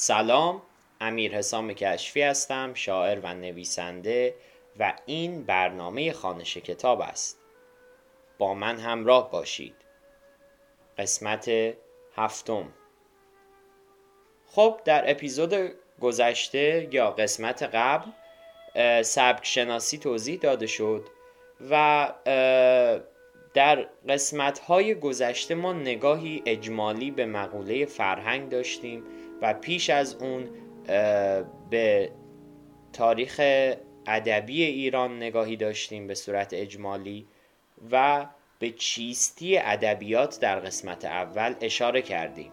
سلام امیر حسام کشفی هستم شاعر و نویسنده و این برنامه خانش کتاب است. با من همراه باشید. قسمت هفتم. خب در اپیزود گذشته یا قسمت قبل سبک شناسی توضیح داده شد و در قسمت های گذشته ما نگاهی اجمالی به مقوله فرهنگ داشتیم و پیش از اون به تاریخ ادبی ایران نگاهی داشتیم به صورت اجمالی و به چیستی ادبیات در قسمت اول اشاره کردیم.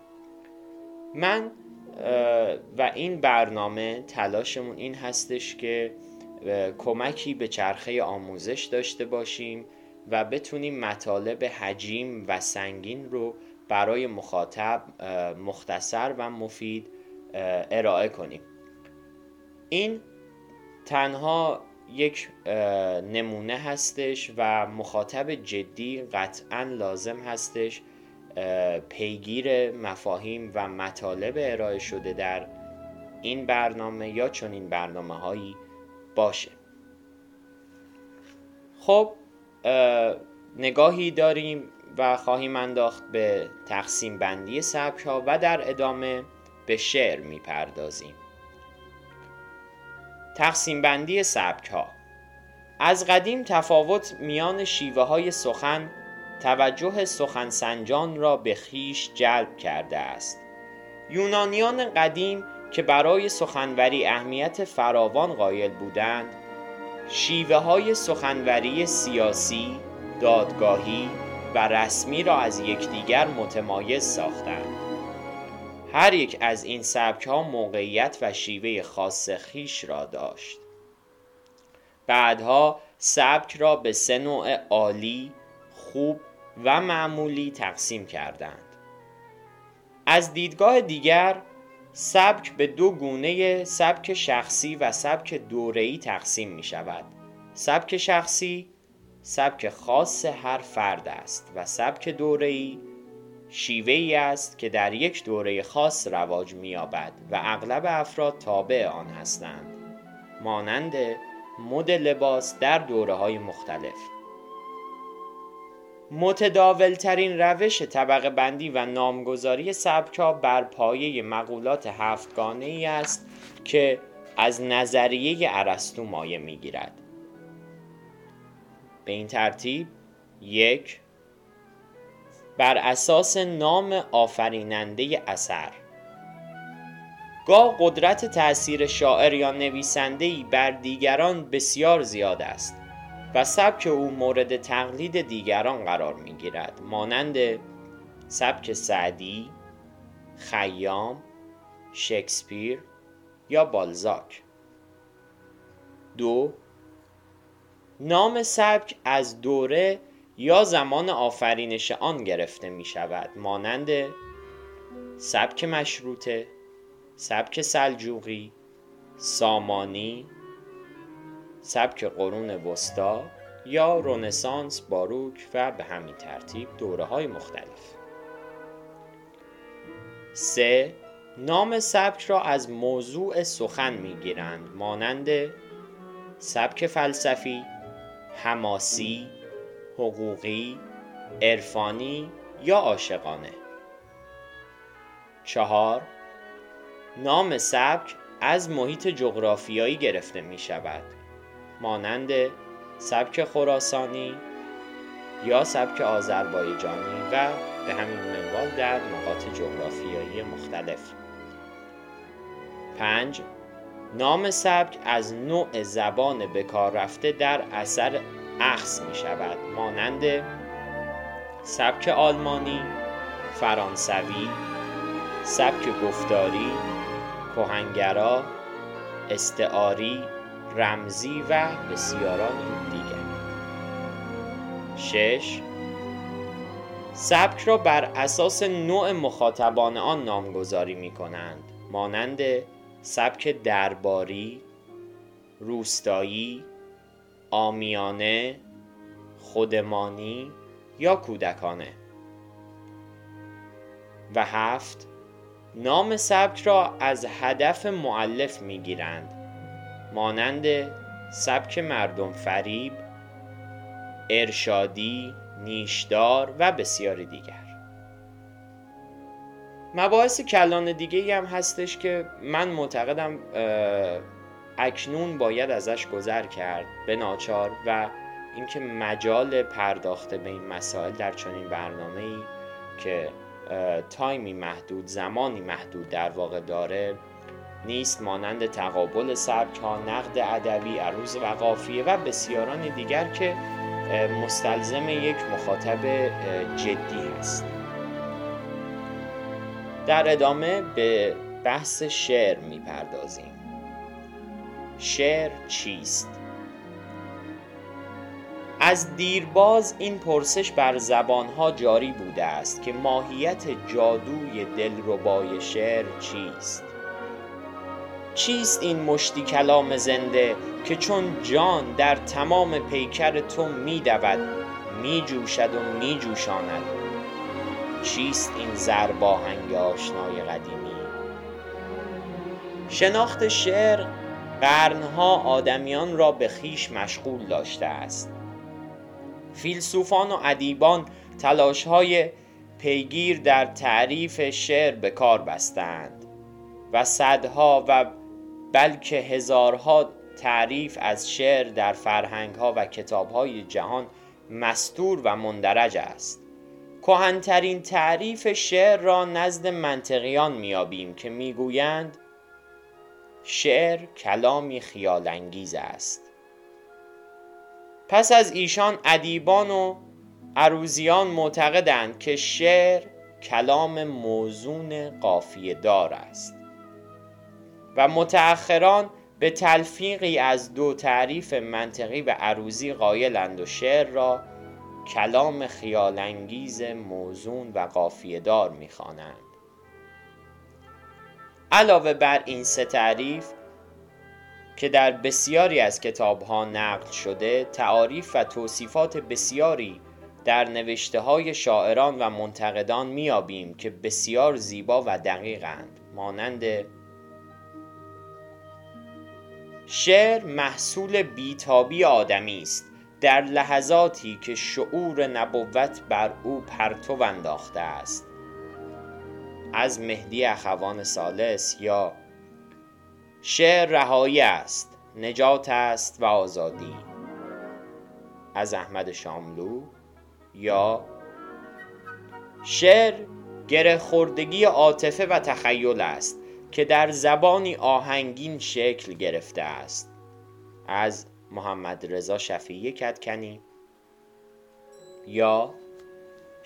من و این برنامه تلاشمون این هستش که کمکی به چرخه آموزش داشته باشیم و بتونیم مطالب حجیم و سنگین رو برای مخاطب مختصر و مفید ارائه کنیم. این تنها یک نمونه هستش و مخاطب جدی قطعا لازم هستش پیگیر مفاهیم و مطالب ارائه شده در این برنامه یا چون این برنامه هایی باشه. خب نگاهی داریم و خواهیم انداخت به تقسیم بندی سبک ها و در ادامه به شعر می‌پردازیم. تقسیم بندی سبک ها از قدیم تفاوت میان شیوه های سخن توجه سخنسنجان را به خیش جلب کرده است. یونانیان قدیم که برای سخنوری اهمیت فراوان قایل بودند شیوه های سخنوری سیاسی، دادگاهی و رسمی را از یکدیگر متمایز ساختند. هر یک از این سبک ها موقعیت و شیوه خاص خیش را داشت. بعدها سبک را به سه نوع عالی، خوب و معمولی تقسیم کردند. از دیدگاه دیگر سبک به دو گونه سبک شخصی و سبک دوره‌ای تقسیم می شود. سبک شخصی سبک خاص هر فرد است و سبک دوره‌ای شیوه ای است که در یک دوره خاص رواج می‌یابد و اغلب افراد تابع آن هستند. مانند مد لباس در دوره های مختلف. متداولترین روش طبقه بندی و نامگذاری سبک ها بر پایه مقولات هفتگانه ای است که از نظریه ارسطو مایه می‌گیرد. به این ترتیب یک بر اساس نام آفریننده اثر. گاه قدرت تأثیر شاعر یا نویسنده بر دیگران بسیار زیاد است و سبک او مورد تقلید دیگران قرار می گیرد مانند سبک سعدی، خیام، شکسپیر یا بالزاک. دو نام سبک از دوره یا زمان آفرینش آن گرفته می شود. مانند سبک مشروطه سبک سلجوقی سامانی سبک قرون وسطا یا رونسانس باروک و به همین ترتیب دوره های مختلف. سه نام سبک را از موضوع سخن می گیرند. مانند سبک فلسفی حماسی حقوقی عرفانی یا عاشقانه. چهار نام سبک از محیط جغرافیایی گرفته می شود. مانند سبک خراسانی یا سبک آذربایجانی و به همین منوال در نقاط جغرافیایی مختلف. پنج نام سبک از نوع زبان بکار رفته در اثر اخص می شود مانند سبک آلمانی فرانسوی سبک گفتاری کهنگرا استعاری رمزی و بسیاران دیگر. شش. سبک را بر اساس نوع مخاطبان آن نامگذاری می کنند مانند سبک درباری روستایی آمیانه خودمانی یا کودکانه. و هفت نام سبک را از هدف معلف می‌گیرند مانند سبک مردم فریب ارشادی نیشدار و بسیاری دیگر. مباحث کلان دیگه هم هستش که من معتقدم اکنون باید ازش گذر کرد. به ناچار و اینکه مجال پرداخته به این مسائل در چنین برنامه ای که تایمی محدود زمانی محدود در واقع داره نیست. مانند تقابل سبک ها نقد ادبی عروض و قافیه و بسیاران دیگر که مستلزم یک مخاطب جدی هست. در ادامه به بحث شعر می‌پردازیم. شعر چیست؟ از دیرباز این پرسش بر زبانها جاری بوده است که ماهیت جادوی دلربای شعر چیست؟ چیست این مشتی کلام زنده که چون جان در تمام پیکر تو میدود میجوشد و میجوشاند چیست این زرباهنگ آشنای قدیمی شناخت شعر قرنها آدمیان را به خیش مشغول داشته است. فیلسوفان و ادیبان های پیگیر در تعریف شعر به کار بستند و صدها و بلکه هزارها تعریف از شعر در فرهنگ ها و کتاب های جهان مستور و مندرج است. کهنترین تعریف شعر را نزد منطقیان میابیم که می‌گویند شعر کلامی خیال انگیز است. پس از ایشان ادیبان و عروزیان معتقدند که شعر کلام موزون قافیه دار است و متأخران به تلفیقی از دو تعریف منطقی و عروزی قایلند و شعر را کلام خیالانگیز موزون و قافیه دار می‌خوانند. علاوه بر این سه تعریف که در بسیاری از کتاب ها نقل شده تعاریف و توصیفات بسیاری در نوشته های شاعران و منتقدان میابیم که بسیار زیبا و دقیقند مانند شعر محصول بیتابی آدمی است. در لحظاتی که شعور نبوت بر او پرتو انداخته است. از مهدی اخوان سالس یا شعر رهایی است نجات است و آزادی. از احمد شاملو یا شعر گره خوردگی عاطفه و تخیل است که در زبانی آهنگین شکل گرفته است. از محمد رضا شفیعی کدکنی یا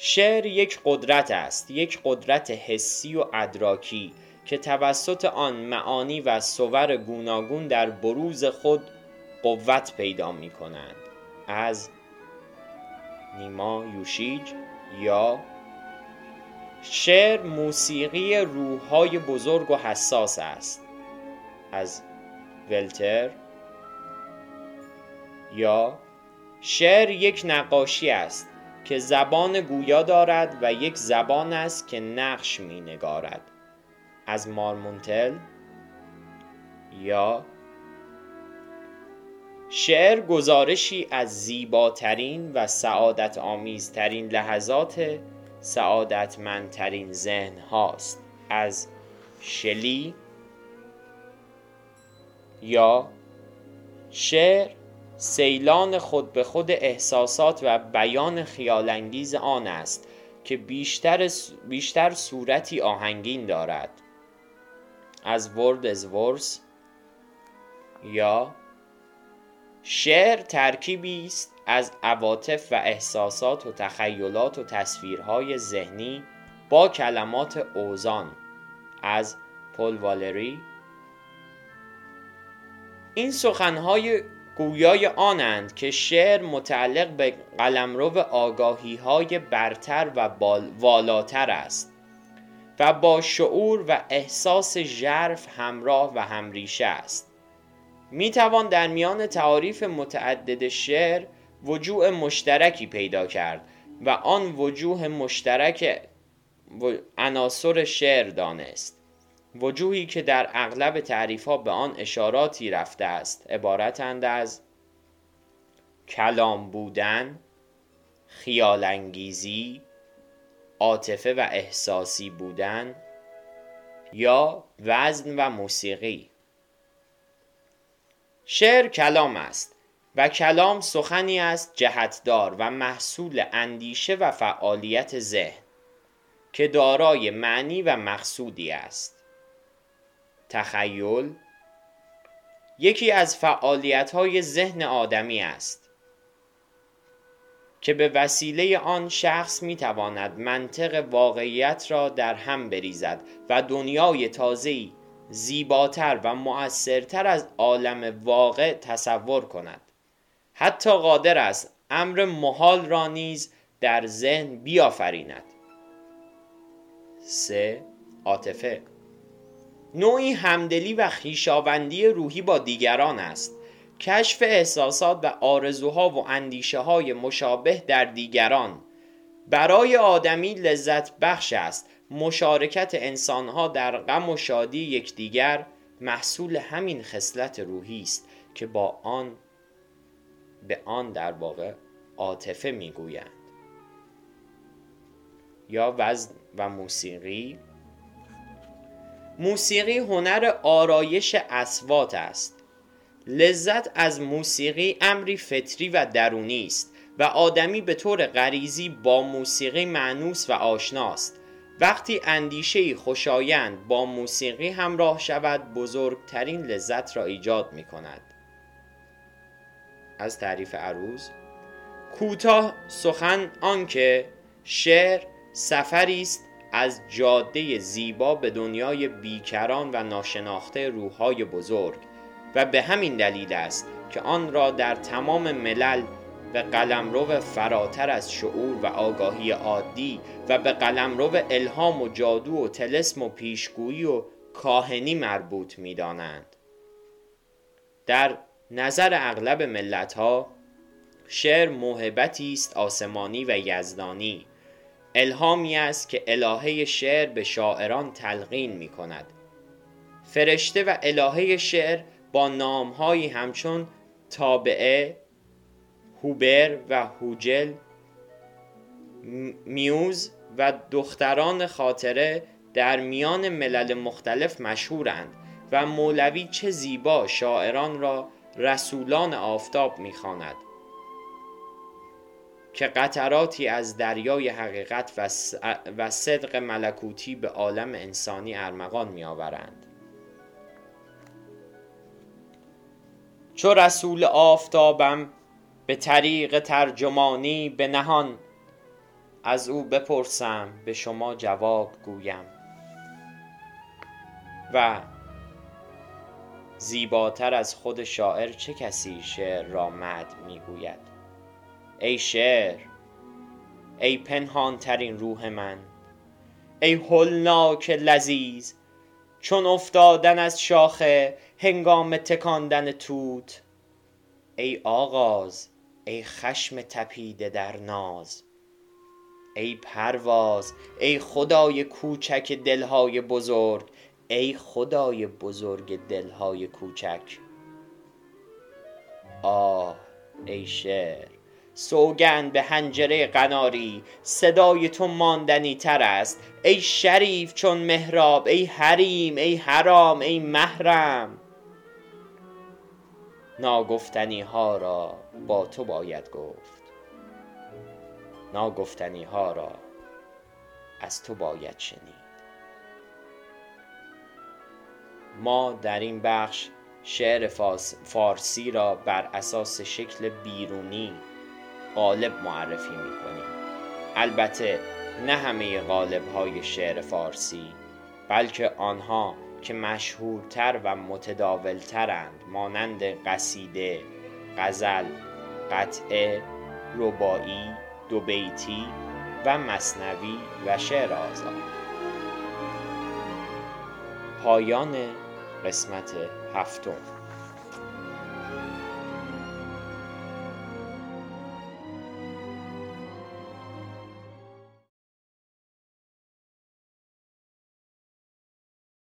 شعر یک قدرت است یک قدرت حسی و ادراکی که توسط آن معانی و صور گوناگون در بروز خود قوت پیدا می کنند از نیما یوشیج یا شعر موسیقی روحهای بزرگ و حساس است. از ولتر یا شعر یک نقاشی است. که زبان گویا دارد و یک زبان است که نقش می نگارد از مارمونتل یا شعر گزارشی از زیباترین و سعادت آمیزترین لحظات سعادتمندترین ذهن هاست. از شلی یا شعر سیلان خود به خود احساسات و بیان خیالانگیز آن است که بیشتر, بیشتر صورتی آهنگین دارد. از ورد از ورس یا شعر ترکیبی است از عواطف و احساسات و تخیلات و تصویرهای ذهنی با کلمات اوزان از پل والری. این سخنهای گویای آنند که شعر متعلق به قلمرو آگاهی های برتر و والاتر است و با شعور و احساس ژرف همراه و همریشه است. می توان در میان تعاریف متعدد شعر وجوه مشترکی پیدا کرد و آن وجوه مشترک عناصر شعر دانست. وجوهی که در اغلب تعریف ها به آن اشاراتی رفته است عبارتند از کلام بودن خیال انگیزی عاطفه و احساسی بودن یا وزن و موسیقی. شعر کلام است و کلام سخنی است جهتدار و محصول اندیشه و فعالیت ذهن که دارای معنی و مقصودی است. تخیل یکی از فعالیت های ذهن آدمی است که به وسیله آن شخص می تواند منطق واقعیت را در هم بریزد و دنیای تازه‌ای زیباتر و مؤثرتر از عالم واقع تصور کند. حتی قادر است امر محال را نیز در ذهن بیافریند. سه عاطفه نوعی همدلی و خیشاوندی روحی با دیگران است. کشف احساسات و آرزوها و اندیشه های مشابه در دیگران. برای آدمی لذت بخش است. مشارکت انسانها در غم و شادی یکدیگر محصول همین خصلت روحی است که با آن به آن در واقع عاطفه می‌گویند. یا وزن و موسیقی موسیقی هنر آرایش اسوات است. لذت از موسیقی امری فطری و درونی است و آدمی به طور غریزی با موسیقی معنوس و آشناست. وقتی اندیشه خوشایند با موسیقی همراه شود بزرگترین لذت را ایجاد می کند از تعریف عروض کوتاه سخن آنکه شعر سفری است از جاده زیبا به دنیای بیکران و ناشناخته روحهای بزرگ و به همین دلیل است که آن را در تمام ملل به قلمرو فراتر از شعور و آگاهی عادی و به قلمرو الهام و جادو و تلسم و پیشگویی و کاهنی مربوط می دانند. در نظر اغلب ملت ها شعر موهبتی است آسمانی و یزدانی الهامی است که الهه شعر به شاعران تلقین می کند فرشته و الهه شعر با نامهایی همچون تابعه هوبر و هوجل میوز و دختران خاطره در میان ملل مختلف مشهورند و مولوی چه زیبا شاعران را رسولان آفتاب می‌خواند. که قطراتی از دریای حقیقت و صدق ملکوتی به عالم انسانی ارمغان میآورند. چو رسول آفتابم به طریق ترجمانی به نهان از او بپرسم به شما جواب گویم. و زیباتر از خود شاعر چه کسی شعر را مد می‌گوید؟ ای شعر ای پنهان ترین روح من ای هلناک لذیذ چون افتادن از شاخه هنگام تکاندن توت ای آغاز ای خشم تپیده در ناز ای پرواز ای خدای کوچک دلهای بزرگ ای خدای بزرگ دلهای کوچک. آه ای شعر. سوگند به هنجره قناری. صدای تو ماندنی تر است. ای شریف چون مهراب ای حریم ای حرام ای محرم. ناگفتنی ها را با تو باید گفت. ناگفتنی ها را از تو باید شنید. ما در این بخش شعر فارسی را بر اساس شکل بیرونی قالب معرفی می کنیم البته نه همه قالب های شعر فارسی بلکه آنها که مشهورتر و متداولترند مانند قصیده، غزل، قطعه، ربایی، دو بیتی و مصنوی و شعر آزاد. پایان قسمت هفتم.